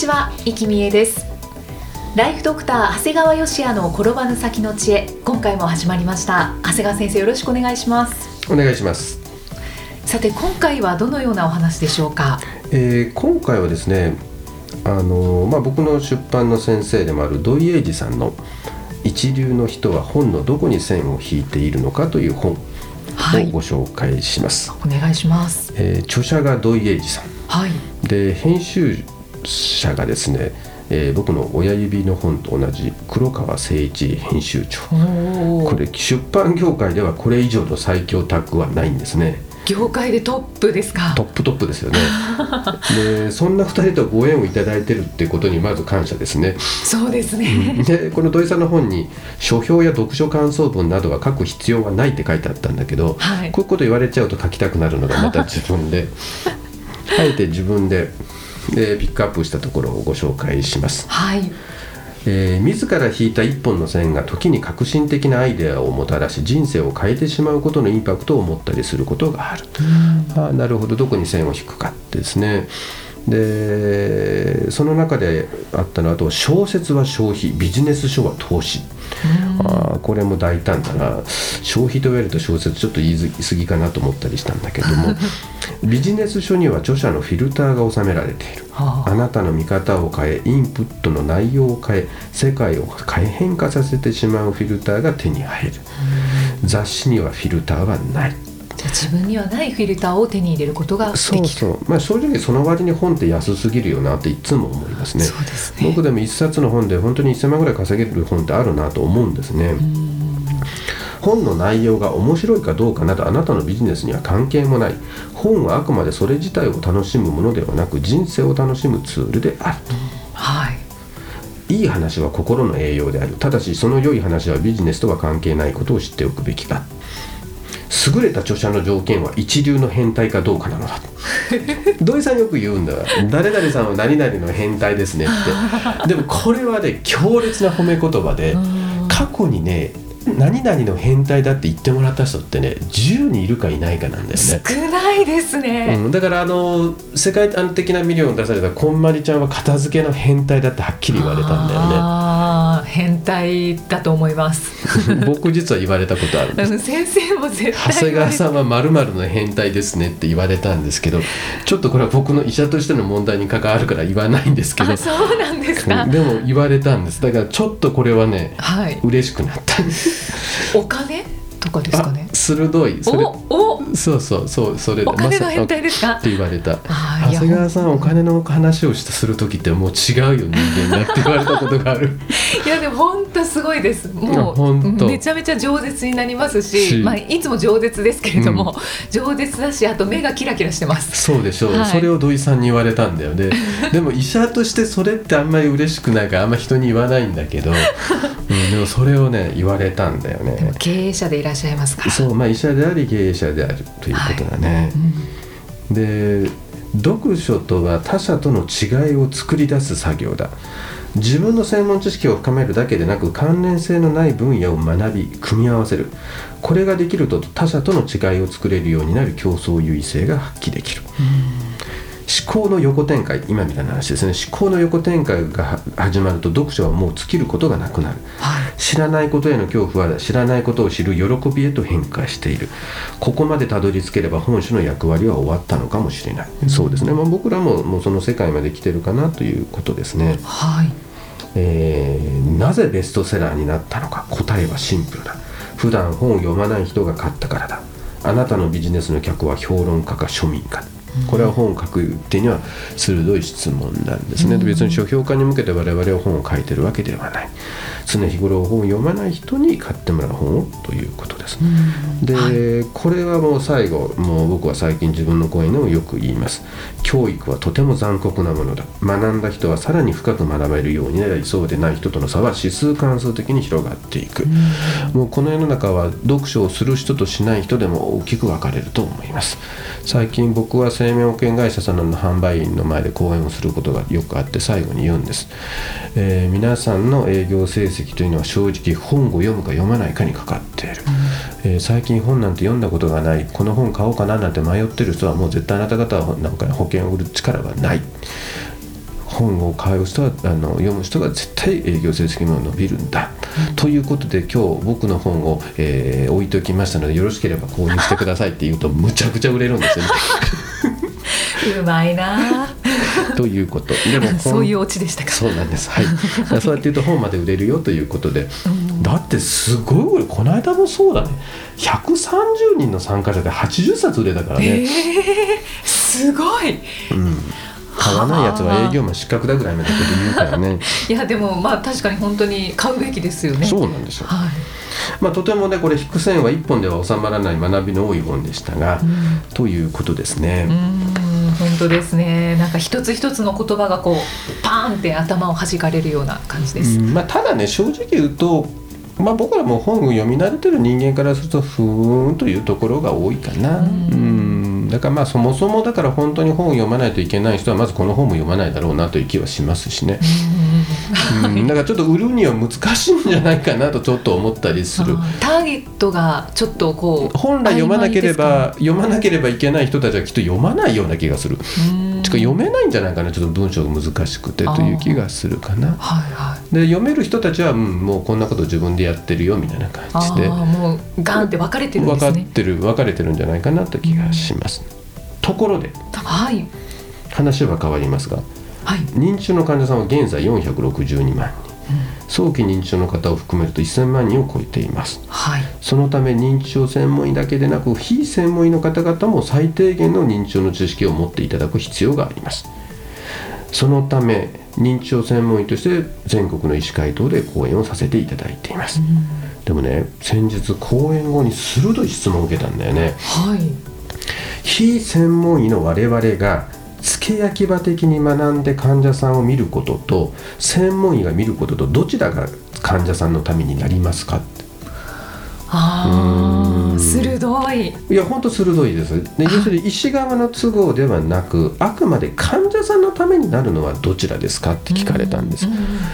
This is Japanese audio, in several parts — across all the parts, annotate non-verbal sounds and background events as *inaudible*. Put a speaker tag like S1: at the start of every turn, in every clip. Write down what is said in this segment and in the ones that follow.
S1: ちは、生きみえです。ライフドクター長谷川芳也の転ばぬ先の知恵今回も始まりました。長谷川先生よろしくお願いします。
S2: お願いします、
S1: さて今回はどのようなお話でしょうか？
S2: えー今回はですねあのーまあ、僕の出版の先生でもある土井英二さんの「一流の人は本のどこに線を引いているのか」という本を
S1: はい。
S2: ご紹介します、
S1: お願いします。
S2: えー著者が土井英二さん。
S1: はい。
S2: で編集者がですね、えー僕の親指の本と同じ黒川誠一編集長。
S1: お
S2: これ出版業界ではこれ以上の最強タッグはないんですね。
S1: 業界でトップですか？
S2: トップトップですよね。*laughs* でそんな2人とご縁をいただいてるってことにまず感謝ですね。
S1: そうですね。
S2: でこの土井さんの本に書評や読書感想文などは書く必要はないって書いてあったんだけど、
S1: はい。
S2: こういうこと言われちゃうと書きたくなるのがまた自分で。*laughs* あえて自分ででピックアップしたところをご紹介します、
S1: はい。
S2: えー自ら引いた一本の線が時に革新的なアイデアをもたらし人生を変えてしまうことのインパクトを持ったりすることがある、ああなるほど。どこに線を引くかってですねでその中であったのはあと小説は消費ビジネス書は投資。ああこれも大胆だな。消費と言われると小説ちょっと言い過ぎかなと思ったりしたんだけども *laughs* ビジネス書には著者のフィルターが収められている。
S1: は
S2: あ。なたの見方を変えインプットの内容を変え世界を変え変化させてしまうフィルターが手に入る。雑誌にはフィルターはない
S1: 自分にはないフィルターを手に入れることができる。
S2: そうそう。まあ正直その割に本って安すぎるよなっていつも思いますね。
S1: そうですね。
S2: 僕でも一冊の本で本当に1000万ぐらい稼げる本ってあるなと思うんですね。本の内容が面白いかどうかなどあなたのビジネスには関係もない。本はあくまでそれ自体を楽しむものではなく人生を楽しむツールである
S1: はい。
S2: いい話は心の栄養である。ただしその良い話はビジネスとは関係ないことを知っておくべきだ優れた著者の条件は一流の変態かどうかなのだ *laughs* 土井さんよく言うんだ。誰々さんは何々の変態ですねって。*laughs* でもこれはね強烈な褒め言葉で過去にね何々の変態だって言ってもらった人ってね10人いるかいないかなんだよね。
S1: 少ないですね、
S2: うん、だからあの世界的なミリオンを出されたこんまりちゃんは片付けの変態だってはっきり言われたんだよね。
S1: ああ変態だと思います。*laughs*
S2: 僕実は言われたことあるんです。
S1: 先生も絶対
S2: 長谷川さんはまるの変態ですねって言われたんですけどちょっとこれは僕の医者としての問題に関わるから言わないんですけど。
S1: あそうなんですか、
S2: うん。でも言われたんです。だからちょっとこれはね
S1: はい。
S2: 嬉しくなった *laughs*
S1: お金？とかですかね。
S2: あ鋭い。それ
S1: おお。
S2: そうそうそうそれ
S1: お金の
S2: まさ
S1: 変態ですか？
S2: って言われた。長谷川さんお金の話をしたする時ってもう違うよ人間だって言われたことがある。*laughs*
S1: いやでも本当すごいです。もうめちゃめちゃ饒舌になりますし
S2: し。
S1: まあ、いつも饒舌ですけれども、饒舌だしあと目がキラキラしてます。
S2: そうでしょう、
S1: はい。
S2: それを土井さんに言われたんだよね。*laughs* でも医者としてそれってあんまり嬉しくないからあんま人に言わないんだけど、うん、でもそれをね言われたんだよ
S1: でも
S2: ね
S1: 経営者でいらっしゃいますから。
S2: そうまあ医者であり経営者であるということだね、で読書とは他者との違いを作り出す作業だ。自分の専門知識を深めるだけでなく関連性のない分野を学び組み合わせる。これができると他者との違いを作れるようになる競争優位性が発揮できる思考の横展開今みたいな話ですね。思考の横展開がは始まると読書はもう尽きることがなくなる。
S1: はい。
S2: 知らないことへの恐怖は知らないことを知る喜びへと変化している。ここまでたどり着ければ本書の役割は終わったのかもしれない、そうですね、まあ、僕らももうその世界まで来てるかなということですね、
S1: はい。
S2: えーなぜベストセラーになったのか？答えはシンプルだ。普段本を読まない人が買ったからだ。あなたのビジネスの客は評論家か庶民かこれは本を書く手には鋭い質問なんですね、別に書評家に向けて我々は本を書いてるわけではない。常日頃本を読まない人に買ってもらう本をということです、で、はい、これはもう最後もう僕は最近自分の講演でもよく言います。教育はとても残酷なものだ。学んだ人はさらに深く学べるようになりそうでない人との差は指数関数的に広がっていく、もうこの世の中は読書をする人としない人でも大きく分かれると思います。最近僕は生命保険会社さんの販売員の前で講演をすることがよくあって最後に言うんです、えー、皆さんの営業成績というのは正直本を読むか読まないかにかかっている、うん、えー、最近本なんて読んだことがない。この本買おうかななんて迷ってる人はもう絶対あなた方はなんか保険を売る力はない。本を買う人はあの読む人が絶対営業成績も伸びるんだ、うん、ということで今日僕の本を、えー、置いておきましたのでよろしければ購入してくださいって言うとむちゃくちゃ売れるんですよね。
S1: うまいな。
S2: ということ。
S1: でも *laughs* そういうオチでしたか。
S2: そうなんです。はい。*laughs* そうやって言うと本まで売れるよということで、うん、だってすごい。この間もそうだね。130人の参加者で80冊売れたからね、えー、
S1: すごい、
S2: うん。買わないやつは営業マン失格だぐらいのこと言うからね。*laughs*
S1: いやでもまあ確かに本当に買うべきですよね。
S2: そうなんですよ、はい。まあ、とてもねこれ引く線は1本では収まらない学びの多い本でしたが、うん、ということですね。
S1: 本当ですねなんか一つ一つの言葉がこうパーンって頭をはじかれるような感じです。
S2: まあ、ただね正直言うとまあ、僕らも本を読み慣れてる人間からするとふーんというところが多いかな。うんだからまあそもそもだから本当に本を読まないといけない人はまずこの本も読まないだろうなという気はしますしね。うん、だからちょっと売るには難しいんじゃないかなとちょっと思ったりする。
S1: ターゲットがちょっとこ
S2: う本来読まなければ読まなければいけない人たちはきっと読まないような気がする。しか読めないんじゃないかな？ちょっと文章が難しくてという気がするかな、はいはい、で読める人たちは、うん、もうこんなこと自分でやってるよみたいな感じで
S1: もうガンって分かれてるんです
S2: ね。分かってる分かれてるんじゃないかなと気がします、ところで、
S1: はい、
S2: 話は変わりますがはい、認知症の患者さんは現在462万人、うん、早期認知症の方を含めると1000万人を超えています、はい、そのため認知症専門医だけでなく非専門医の方々も最低限の認知症の知識を持っていただく必要があります。そのため認知症専門医として全国の医師会等で講演をさせていただいています、うん、でもね先日講演後に鋭い質問を受けたんだよね、はい、非専門医の我々が付け焼き場的に学んで患者さんを見ることと専門医が見ることとどちらが患者さんのためになりますか
S1: あ鋭い。
S2: いや本当鋭いです。で要するに医師側の都合ではなくあくまで患者さんのためになるのはどちらですかって聞かれたんです。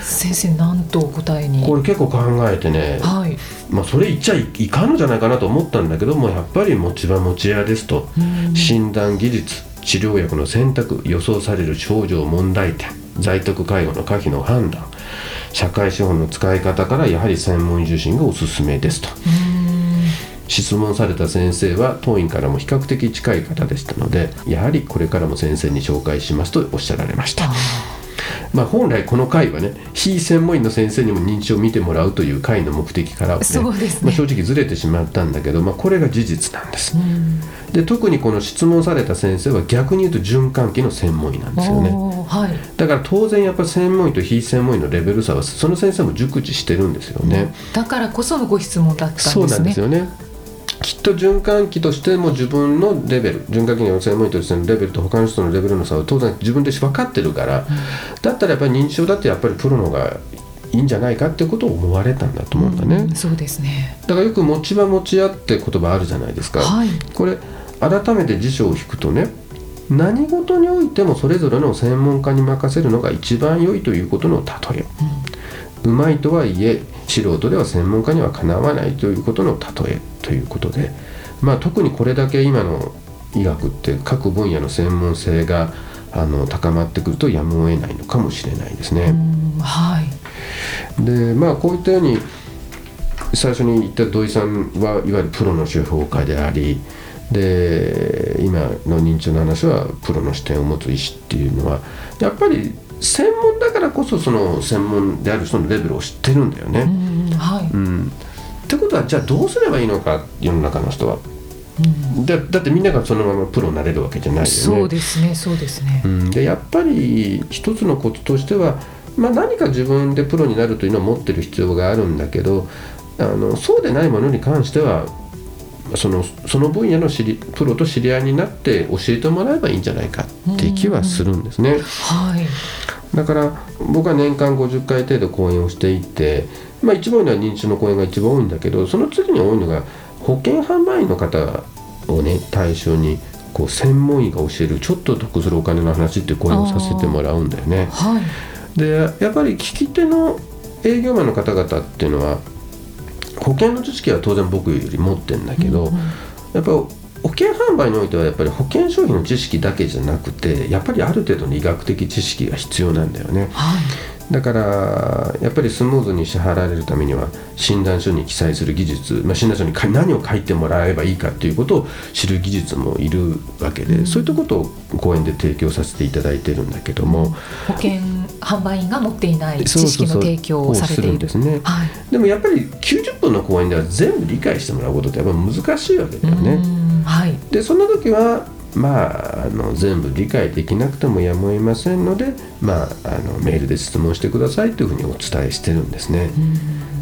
S1: 先生何とお答えに？
S2: これ結構考えてね、はい、まあ、それ言っちゃいかんのじゃないかなと思ったんだけどもやっぱり持ち場持ち屋ですと。診断技術治療薬の選択予想される症状問題点在宅介護の可否の判断社会資本の使い方からやはり専門受診がおすすめですと質問された先生は当院からも比較的近い方でしたのでやはりこれからも先生に紹介しますとおっしゃられました。まあ、本来この会はね非専門医の先生にも認知症を見てもらうという会の目的から、ね、
S1: ね。
S2: まあ、正直ずれてしまったんだけど、まあ、これが事実なんです。で特にこの質問された先生は逆に言うと循環器の専門医なんですよね、はい、だから当然やっぱり専門医と非専門医のレベル差はその先生も熟知してるんですよね、
S1: だからこそのご質問だったんですね。
S2: そうなんですよねきっと循環器としても自分のレベル循環器の専門医としてのレベルと他の人のレベルの差は当然自分で分かってるから、うん、だったらやっぱり認知症だってやっぱりプロの方がいいんじゃないかってことを思われたんだと思うんだね、うん、
S1: そうですね。
S2: だからよく持ち場持ち合って言葉あるじゃないですか、はい、これ改めて辞書を引くとね何事においてもそれぞれの専門家に任せるのが一番良いということの例え、うん、うまいとはいえ素人では専門家にはかなわないということの例えということで、まあ、特にこれだけ今の医学って各分野の専門性があの高まってくるとやむを得ないのかもしれないですね。
S1: はい、
S2: でまあこういったように最初に言った土井さんはいわゆるプロの手法家でありで今の認知症の話はプロの視点を持つ医師っていうのはやっぱり専門だからこそその専門である人のレベルを知ってるんだよね。
S1: はい、
S2: うん。ってことはじゃあどうすればいいのか世の中の人は。うん、だだってみんながそのままプロになれるわけじゃないよね。
S1: そうですねそうですね、
S2: うん、でやっぱり一つのこととしては、まあ、何か自分でプロになるというのを持ってる必要があるんだけどあのそうでないものに関してはそのその分野の知りプロと知り合いになって教えてもらえばいいんじゃないかって気はするんですね。
S1: はい、
S2: だから僕は年間50回程度講演をしていて、まあ、一番多いのは認知症の講演が一番多いんだけどその次に多いのが保険販売員の方をね対象にこう専門医が教えるちょっと得するお金の話っていう講演をさせてもらうんだよね。
S1: はい、
S2: でやっぱり聞き手の営業マンの方々っていうのは保険の知識は当然僕より持ってんだけど、うんうん、やっぱ保険販売においてはやっぱり保険商品の知識だけじゃなくてやっぱりある程度の医学的知識が必要なんだよね。
S1: はい。
S2: だからやっぱりスムーズに支払われるためには診断書に記載する技術、まあ、診断書に何を書いてもらえばいいかということを知る技術もいるわけで、うん、そういったことを講演で提供させていただいてるんだけども。
S1: 保険販売員が持っていない知識の提供をされている。ん
S2: ですね、はい、でもやっぱり90分の講演では全部理解してもらうことってやっぱ難しいわけだよね。
S1: はい、
S2: でそんな時はまあ、あの全部理解できなくてもやむを得ませんので、まあ、あのメールで質問してくださいというふうにお伝えしてるんですね。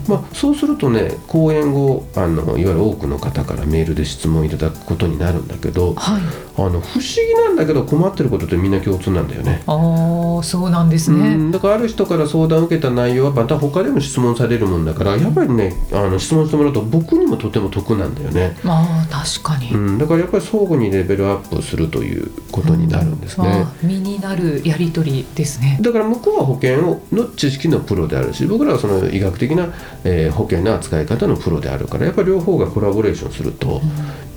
S2: まあ、そうするとね講演後あのいわゆる多くの方からメールで質問いただくことになるんだけど、
S1: はい、
S2: あの不思議なんだけど困ってることってみんな共通なんだよね。
S1: ああそうなんですね、
S2: だからある人から相談を受けた内容はまた他でも質問されるもんだからやっぱりねあの質問してもらうと僕にもとても得なんだよね。
S1: あ確かに、
S2: うん、だからやっぱり相互にレベルアップするということになるんですね。
S1: うん、身になるやり取りですね。
S2: だから向こうは保険をの知識のプロであるし僕らはその医学的な、えー、保険の扱い方のプロであるからやっぱり両方がコラボレーションすると、うん、やっ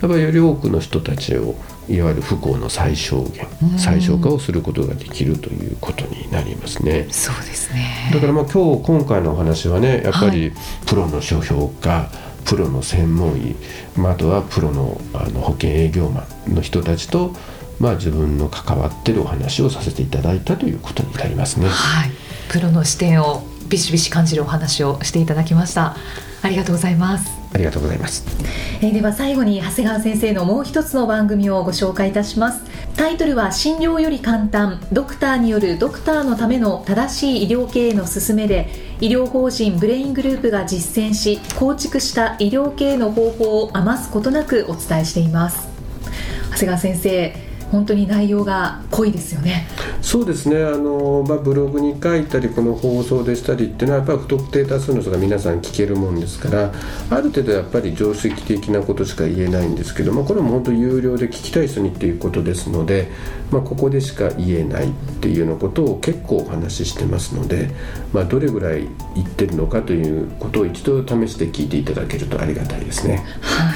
S2: ぱりより多くの人たちをいわゆる不幸の最小限、うん、最小化をすることができるということになりますね。
S1: そうですね
S2: だからまあ今日今回のお話はねやっぱりプロの書評家、はい、プロの専門医、まあ、あとはプロのあの保険営業マンの人たちと、まあ、自分の関わってるお話をさせていただいたということになりますね。
S1: はい、プロの視点をビシビシ感じるお話をしていただきました。ありがとうございます。
S2: ありがとうございます、
S1: えー、では最後に長谷川先生のもう一つの番組をご紹介いたします。タイトルは診療より簡単。ドクターによるドクターのための正しい医療経営の勧めで医療法人ブレイングループが実践し構築した医療経営の方法を余すことなくお伝えしています。長谷川先生本当に内容が濃いですよね。
S2: そうですねあの、まあ、ブログに書いたりこの放送でしたりっていうのはやっぱり不特定多数の人が皆さん聞けるもんですからある程度やっぱり常識的なことしか言えないんですけどもこれも本当有料で聞きたい人にっていうことですので、まあ、ここでしか言えないっていうようなことを結構お話ししてますので、まあ、どれぐらい言ってるのかということを一度試して聞いていただけるとありがたいですね。
S1: はい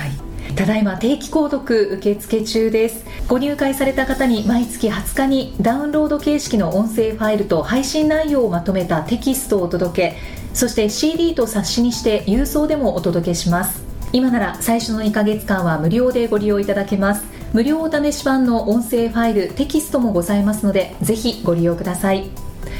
S1: ただいま定期購読受付中です。ご入会された方に毎月20日にダウンロード形式の音声ファイルと配信内容をまとめたテキストをお届けそして CD と冊子にして郵送でもお届けします。今なら最初の2ヶ月間は無料でご利用いただけます。無料お試し版の音声ファイルテキストもございますのでぜひご利用ください。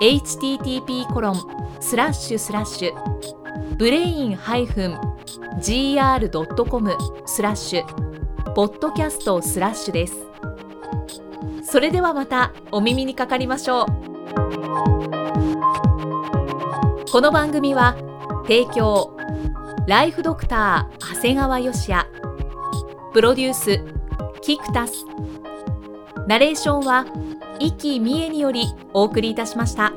S1: http コロンスラッシュスラッシュブレイン -gr.com スラッシュポッドキャストスラッシュです。それではまたお耳にかかりましょう。この番組は提供ライフドクター長谷川芳也。プロデュースキクタス。ナレーションは生きみえによりお送りいたしました。